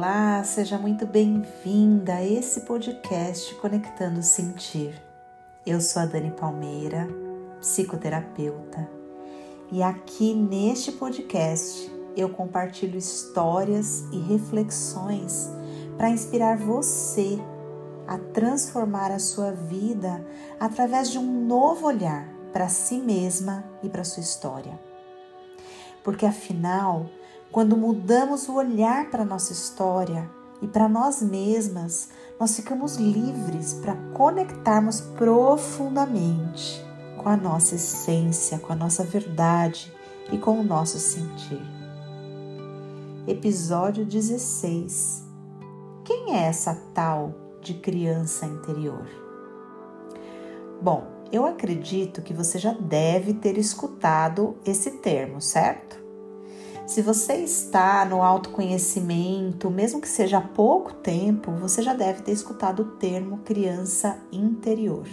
olá, seja muito bem-vinda a esse podcast Conectando Sentir. Eu sou a Dani Palmeira, psicoterapeuta, e aqui neste podcast eu compartilho histórias e reflexões para inspirar você a transformar a sua vida através de um novo olhar para si mesma e para sua história. Porque afinal, quando mudamos o olhar para nossa história e para nós mesmas, nós ficamos livres para conectarmos profundamente com a nossa essência, com a nossa verdade e com o nosso sentir. Episódio 16. Quem é essa tal de criança interior? Bom, eu acredito que você já deve ter escutado esse termo, certo? Se você está no autoconhecimento, mesmo que seja há pouco tempo, você já deve ter escutado o termo criança interior.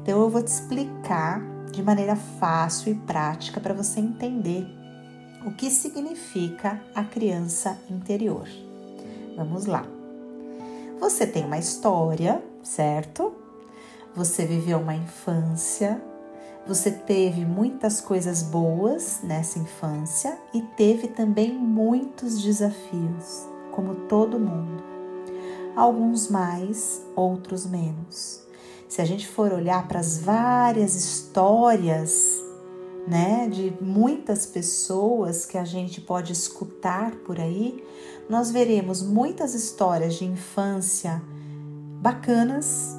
Então eu vou te explicar de maneira fácil e prática para você entender o que significa a criança interior. Vamos lá. Você tem uma história, certo? Você viveu uma infância, você teve muitas coisas boas nessa infância e teve também muitos desafios, como todo mundo. Alguns mais, outros menos. Se a gente for olhar para as várias histórias, né, de muitas pessoas que a gente pode escutar por aí, nós veremos muitas histórias de infância bacanas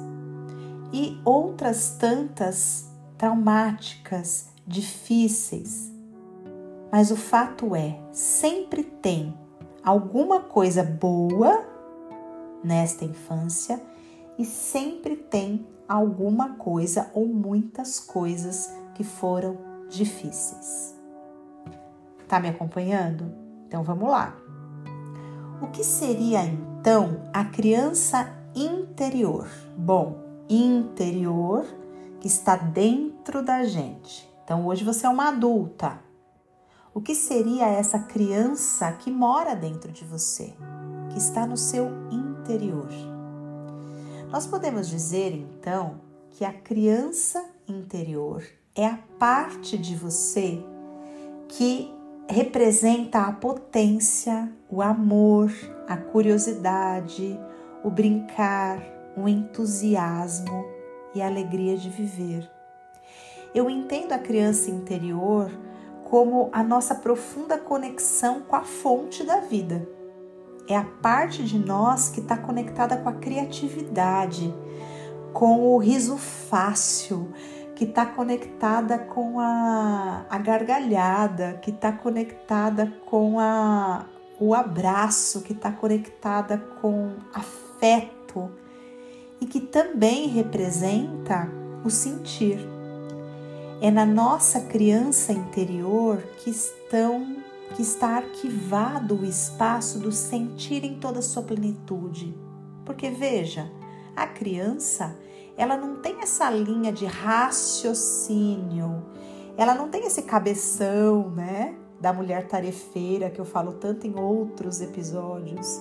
e outras tantas traumáticas, difíceis. Mas o fato é, sempre tem alguma coisa boa nesta infância e sempre tem alguma coisa ou muitas coisas que foram difíceis. Tá me acompanhando? Então vamos lá. O que seria então a criança interior? Bom, interior que está dentro da gente. Então, hoje você é uma adulta. O que seria essa criança que mora dentro de você, que está no seu interior? Nós podemos dizer então que a criança interior é a parte de você que representa a potência, o amor, a curiosidade, o brincar, o entusiasmo, e a alegria de viver. Eu entendo a criança interior como a nossa profunda conexão com a fonte da vida. É a parte de nós que está conectada com a criatividade, com o riso fácil, que está conectada com a, a gargalhada, que está conectada com a, o abraço, que está conectada com afeto, e que também representa o sentir. É na nossa criança interior que estão que está arquivado o espaço do sentir em toda a sua plenitude. Porque veja, a criança, ela não tem essa linha de raciocínio, ela não tem esse cabeção, né, da mulher tarefeira que eu falo tanto em outros episódios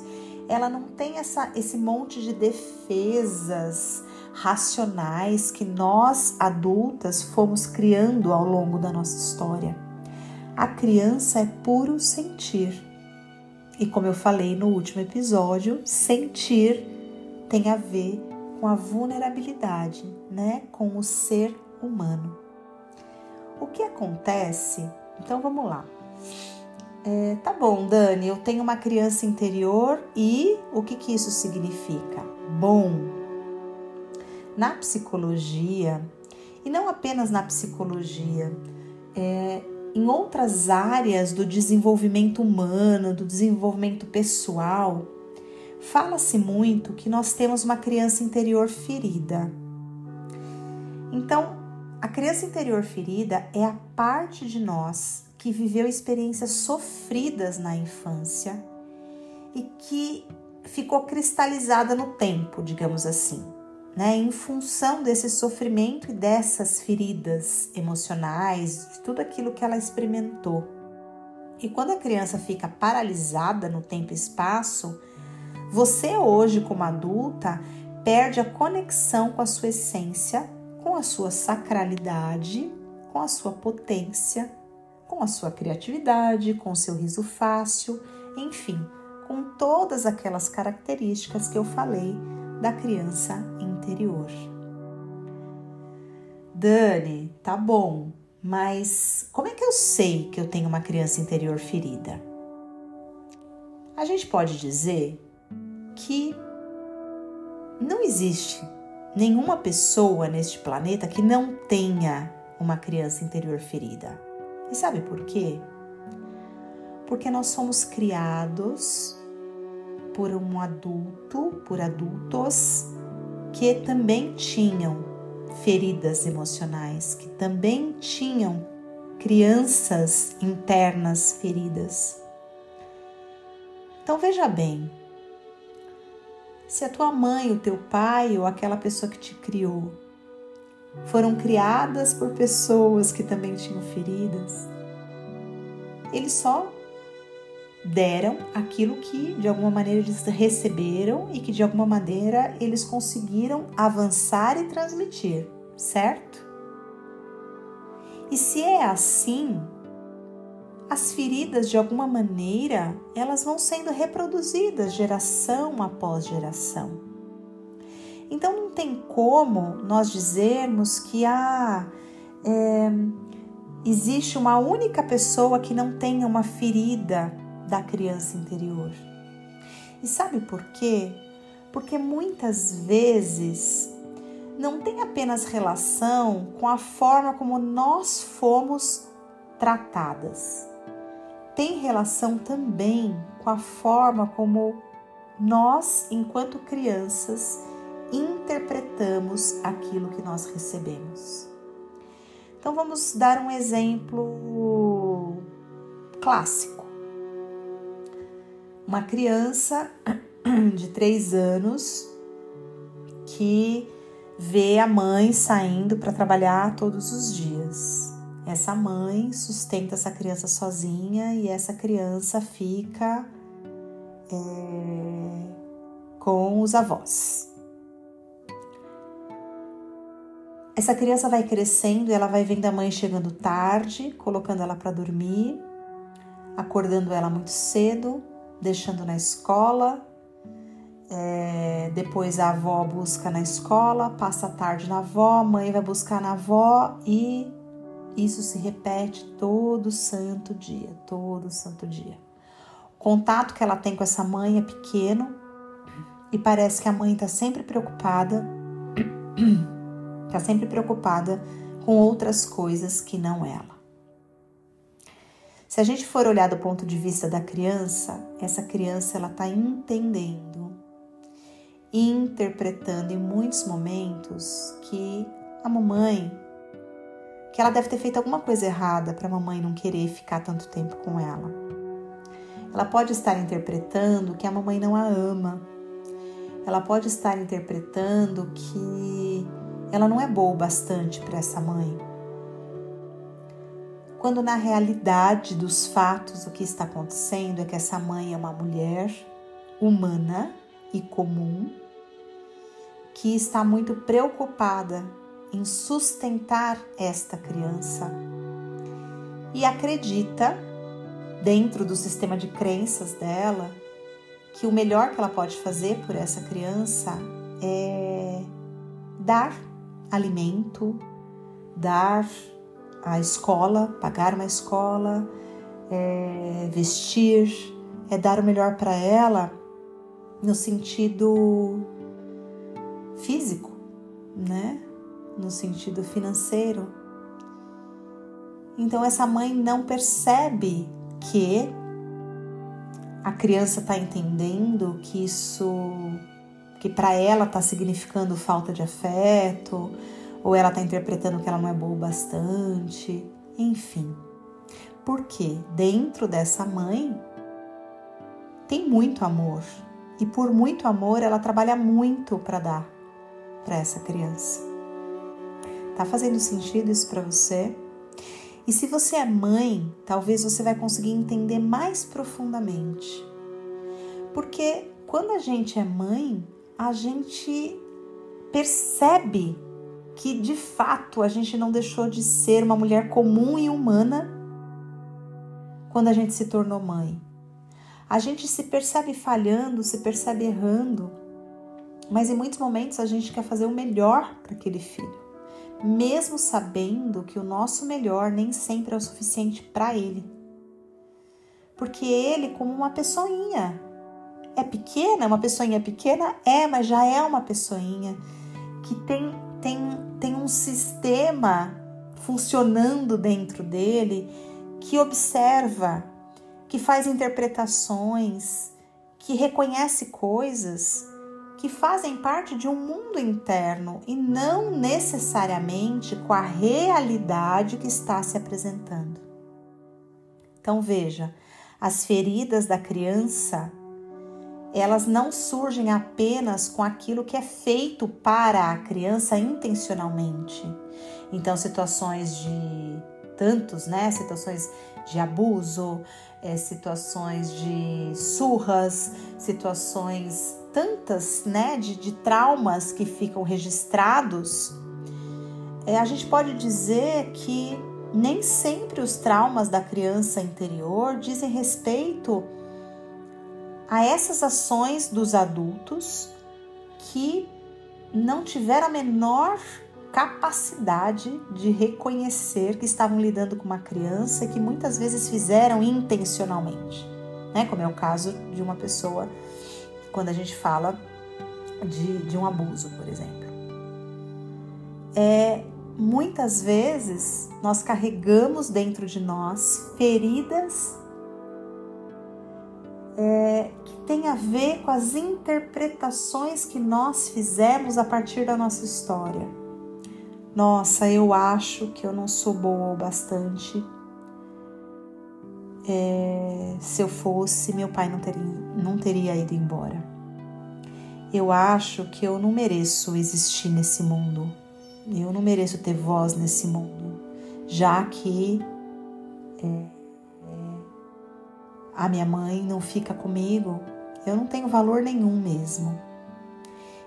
ela não tem essa, esse monte de defesas racionais que nós adultas fomos criando ao longo da nossa história. A criança é puro sentir. E como eu falei no último episódio, sentir tem a ver com a vulnerabilidade, né? Com o ser humano. O que acontece? Então vamos lá. É, tá bom, Dani, eu tenho uma criança interior e o que, que isso significa? Bom, na psicologia, e não apenas na psicologia, é, em outras áreas do desenvolvimento humano, do desenvolvimento pessoal, fala-se muito que nós temos uma criança interior ferida. Então, a criança interior ferida é a parte de nós que viveu experiências sofridas na infância e que ficou cristalizada no tempo, digamos assim, né? Em função desse sofrimento e dessas feridas emocionais, de tudo aquilo que ela experimentou. E quando a criança fica paralisada no tempo e espaço, você hoje, como adulta, perde a conexão com a sua essência, com a sua sacralidade, com a sua potência, com a sua criatividade, com seu riso fácil, enfim, com todas aquelas características que eu falei da criança interior. Dani, tá bom, mas como é que eu sei que eu tenho uma criança interior ferida? A gente pode dizer que não existe nenhuma pessoa neste planeta que não tenha uma criança interior ferida. E sabe por quê? Porque nós somos criados por um adulto, por adultos que também tinham feridas emocionais, que também tinham crianças internas feridas. Então veja bem, se a tua mãe, o teu pai ou aquela pessoa que te criou foram criadas por pessoas que também tinham feridas, eles só deram aquilo que de alguma maneira eles receberam e que de alguma maneira eles conseguiram avançar e transmitir, certo? E se é assim, as feridas de alguma maneira elas vão sendo reproduzidas geração após geração. Então não tem como nós dizermos que ah, é, existe uma única pessoa que não tenha uma ferida da criança interior. E sabe por quê? Porque muitas vezes não tem apenas relação com a forma como nós fomos tratadas. Tem relação também com a forma como nós, enquanto crianças, interpretamos aquilo que nós recebemos. Então vamos dar um exemplo clássico uma criança de três anos que vê a mãe saindo para trabalhar todos os dias. Essa mãe sustenta essa criança sozinha e essa criança fica é, com os avós. Essa criança vai crescendo e ela vai vendo a mãe chegando tarde, colocando ela para dormir, acordando ela muito cedo deixando na escola. É, depois a avó busca na escola, passa a tarde na avó, a mãe vai buscar na avó e isso se repete todo santo dia, todo santo dia. O contato que ela tem com essa mãe é pequeno e parece que a mãe está sempre preocupada, está sempre preocupada com outras coisas que não ela. Se a gente for olhar do ponto de vista da criança, essa criança ela está entendendo, interpretando em muitos momentos que a mamãe, que ela deve ter feito alguma coisa errada para a mamãe não querer ficar tanto tempo com ela. Ela pode estar interpretando que a mamãe não a ama. Ela pode estar interpretando que ela não é boa o bastante para essa mãe. Quando na realidade dos fatos o que está acontecendo é que essa mãe é uma mulher humana e comum que está muito preocupada em sustentar esta criança e acredita, dentro do sistema de crenças dela, que o melhor que ela pode fazer por essa criança é dar alimento, dar a escola, pagar uma escola, é vestir, é dar o melhor para ela no sentido físico, né? No sentido financeiro. Então essa mãe não percebe que a criança está entendendo que isso, que para ela está significando falta de afeto, ou ela está interpretando que ela não é boa o bastante, enfim. Porque dentro dessa mãe tem muito amor e por muito amor ela trabalha muito para dar para essa criança. Tá fazendo sentido isso para você? E se você é mãe, talvez você vai conseguir entender mais profundamente. Porque quando a gente é mãe, a gente percebe que de fato a gente não deixou de ser uma mulher comum e humana quando a gente se tornou mãe. A gente se percebe falhando, se percebe errando, mas em muitos momentos a gente quer fazer o melhor para aquele filho, mesmo sabendo que o nosso melhor nem sempre é o suficiente para ele. Porque ele, como uma pessoinha, é pequena, uma pessoinha pequena? É, mas já é uma pessoinha que tem, tem, tem um sistema funcionando dentro dele que observa, que faz interpretações, que reconhece coisas que fazem parte de um mundo interno e não necessariamente com a realidade que está se apresentando. Então veja, as feridas da criança elas não surgem apenas com aquilo que é feito para a criança intencionalmente. Então, situações de tantos, né? Situações de abuso, é, situações de surras, situações tantas, né? De, de traumas que ficam registrados. É, a gente pode dizer que nem sempre os traumas da criança interior dizem respeito a essas ações dos adultos que não tiveram a menor capacidade de reconhecer que estavam lidando com uma criança que muitas vezes fizeram intencionalmente, né? Como é o caso de uma pessoa quando a gente fala de, de um abuso, por exemplo. É, muitas vezes nós carregamos dentro de nós feridas é, que tem a ver com as interpretações que nós fizemos a partir da nossa história. Nossa, eu acho que eu não sou boa o bastante. É, se eu fosse, meu pai não teria, não teria ido embora. Eu acho que eu não mereço existir nesse mundo. Eu não mereço ter voz nesse mundo, já que é, a minha mãe não fica comigo, eu não tenho valor nenhum mesmo.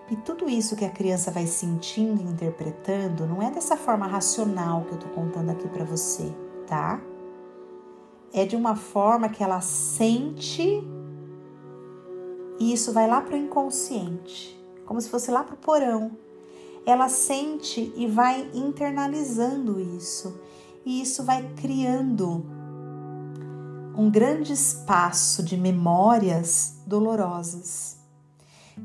E tudo isso que a criança vai sentindo e interpretando não é dessa forma racional que eu tô contando aqui para você, tá? É de uma forma que ela sente e isso vai lá pro inconsciente, como se fosse lá pro porão. Ela sente e vai internalizando isso, e isso vai criando um grande espaço de memórias dolorosas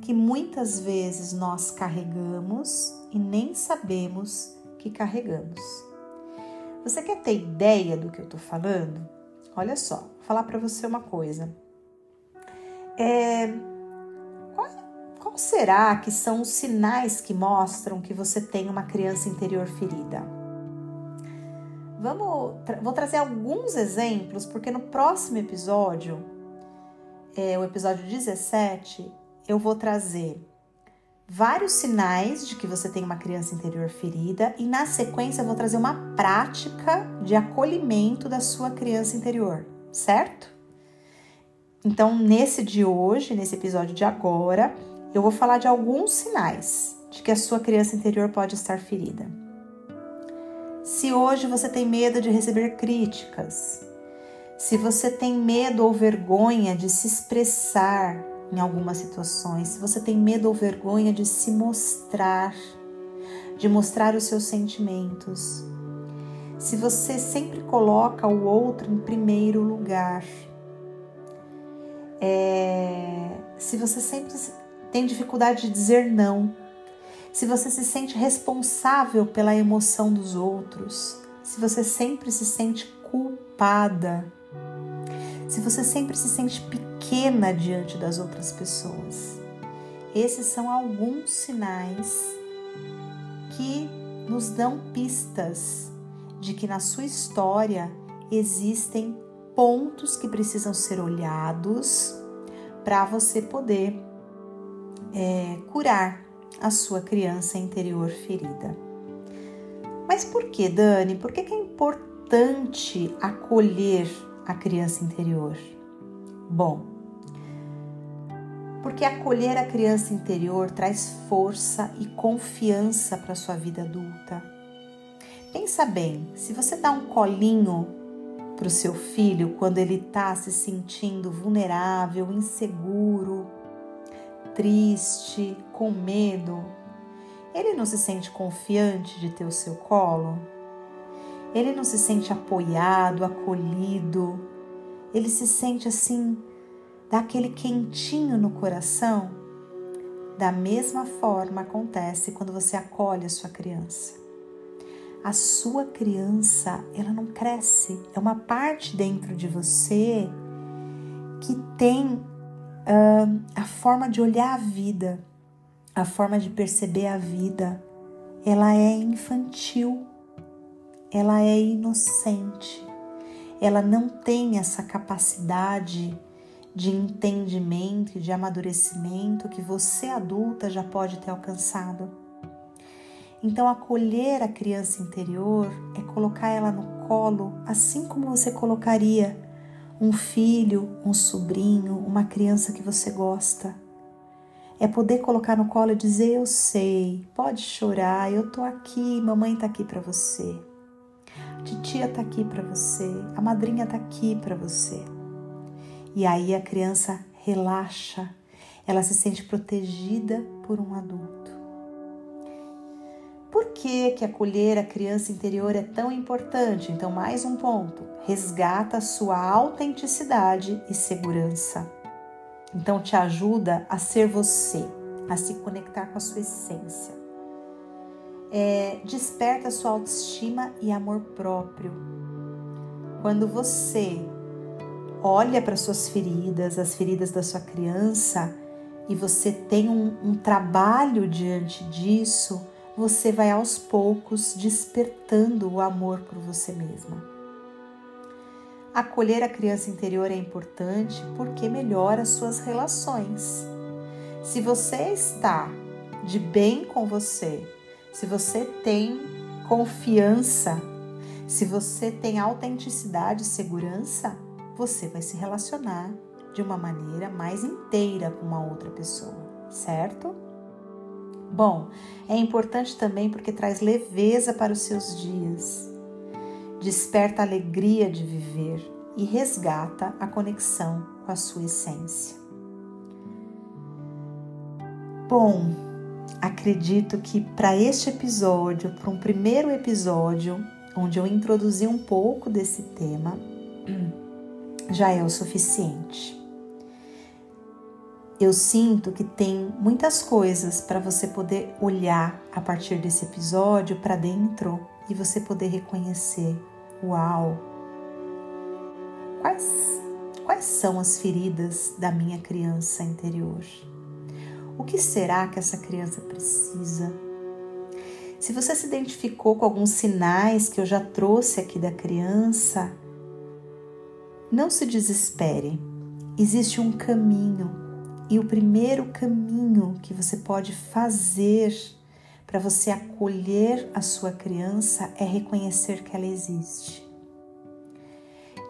que muitas vezes nós carregamos e nem sabemos que carregamos. Você quer ter ideia do que eu tô falando? Olha só, vou falar para você uma coisa. É, qual, qual será que são os sinais que mostram que você tem uma criança interior ferida? Vamos, vou trazer alguns exemplos, porque no próximo episódio, é, o episódio 17, eu vou trazer vários sinais de que você tem uma criança interior ferida e na sequência eu vou trazer uma prática de acolhimento da sua criança interior, certo? Então, nesse de hoje, nesse episódio de agora, eu vou falar de alguns sinais de que a sua criança interior pode estar ferida. Se hoje você tem medo de receber críticas, se você tem medo ou vergonha de se expressar em algumas situações, se você tem medo ou vergonha de se mostrar, de mostrar os seus sentimentos, se você sempre coloca o outro em primeiro lugar, é, se você sempre tem dificuldade de dizer não, se você se sente responsável pela emoção dos outros, se você sempre se sente culpada, se você sempre se sente pequena diante das outras pessoas. Esses são alguns sinais que nos dão pistas de que na sua história existem pontos que precisam ser olhados para você poder é, curar a sua criança interior ferida. Mas por que, Dani? Por que, é importante acolher a criança interior? Bom, porque acolher a criança interior traz força e confiança para sua vida adulta. Pensa bem, se você dá um colinho para o seu filho quando ele está se sentindo vulnerável, inseguro, triste, com medo, ele não se sente confiante de ter o seu colo? Ele não se sente apoiado, acolhido? Ele se sente assim, daquele quentinho no coração? Da mesma forma acontece quando você acolhe a sua criança. A sua criança, ela não cresce, é uma parte dentro de você que tem uh, a forma de olhar a vida, a forma de perceber a vida, ela é infantil, ela é inocente, ela não tem essa capacidade de entendimento e de amadurecimento que você adulta já pode ter alcançado. Então, acolher a criança interior é colocar ela no colo, assim como você colocaria um filho, um sobrinho, uma criança que você gosta é poder colocar no colo e dizer: Eu sei, pode chorar, eu tô aqui, mamãe tá aqui para você. A titia tá aqui para você, a madrinha tá aqui para você. E aí a criança relaxa, ela se sente protegida por um adulto. Por que, que acolher a criança interior é tão importante? Então, mais um ponto: resgata sua autenticidade e segurança. Então, te ajuda a ser você, a se conectar com a sua essência. É, desperta sua autoestima e amor próprio. Quando você olha para suas feridas, as feridas da sua criança, e você tem um, um trabalho diante disso, você vai aos poucos despertando o amor por você mesma. Acolher a criança interior é importante porque melhora as suas relações. Se você está de bem com você, se você tem confiança, se você tem autenticidade e segurança, você vai se relacionar de uma maneira mais inteira com uma outra pessoa, certo? Bom, é importante também porque traz leveza para os seus dias desperta a alegria de viver e resgata a conexão com a sua essência. Bom, acredito que para este episódio, para um primeiro episódio, onde eu introduzi um pouco desse tema, já é o suficiente. Eu sinto que tem muitas coisas para você poder olhar a partir desse episódio para dentro e você poder reconhecer: uau! Quais, quais são as feridas da minha criança interior? O que será que essa criança precisa? Se você se identificou com alguns sinais que eu já trouxe aqui da criança, não se desespere. Existe um caminho, e o primeiro caminho que você pode fazer para você acolher a sua criança é reconhecer que ela existe.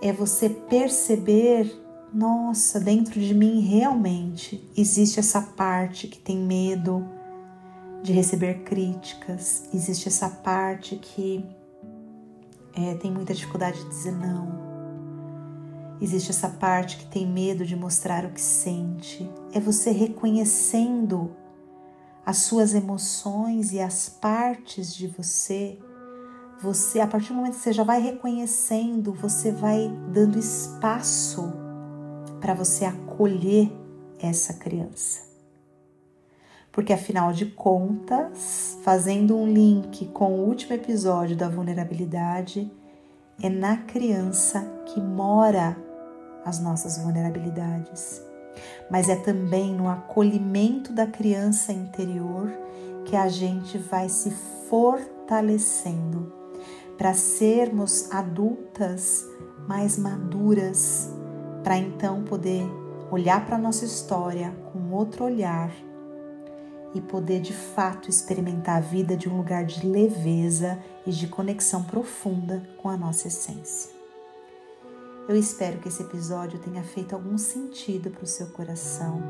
É você perceber, nossa, dentro de mim realmente existe essa parte que tem medo de receber críticas, existe essa parte que é, tem muita dificuldade de dizer não. Existe essa parte que tem medo de mostrar o que sente. É você reconhecendo as suas emoções e as partes de você, você, a partir do momento que você já vai reconhecendo, você vai dando espaço para você acolher essa criança. Porque afinal de contas, fazendo um link com o último episódio da vulnerabilidade, é na criança que mora as nossas vulnerabilidades mas é também no acolhimento da criança interior que a gente vai se fortalecendo para sermos adultas mais maduras, para então poder olhar para a nossa história com outro olhar e poder de fato experimentar a vida de um lugar de leveza e de conexão profunda com a nossa essência. Eu espero que esse episódio tenha feito algum sentido para o seu coração.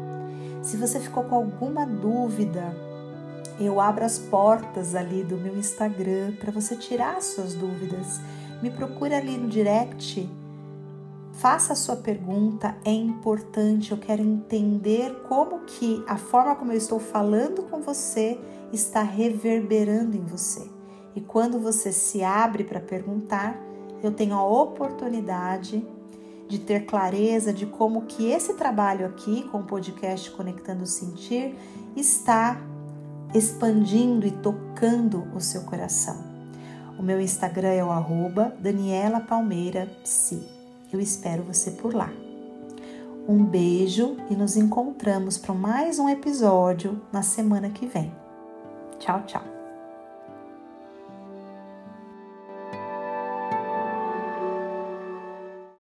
Se você ficou com alguma dúvida, eu abro as portas ali do meu Instagram para você tirar suas dúvidas. Me procure ali no direct Faça a sua pergunta, é importante, eu quero entender como que a forma como eu estou falando com você está reverberando em você. E quando você se abre para perguntar, eu tenho a oportunidade de ter clareza de como que esse trabalho aqui com o podcast Conectando o Sentir está expandindo e tocando o seu coração. O meu Instagram é o arroba Daniela Palmeira Psi. Eu espero você por lá. Um beijo e nos encontramos para mais um episódio na semana que vem. Tchau, tchau.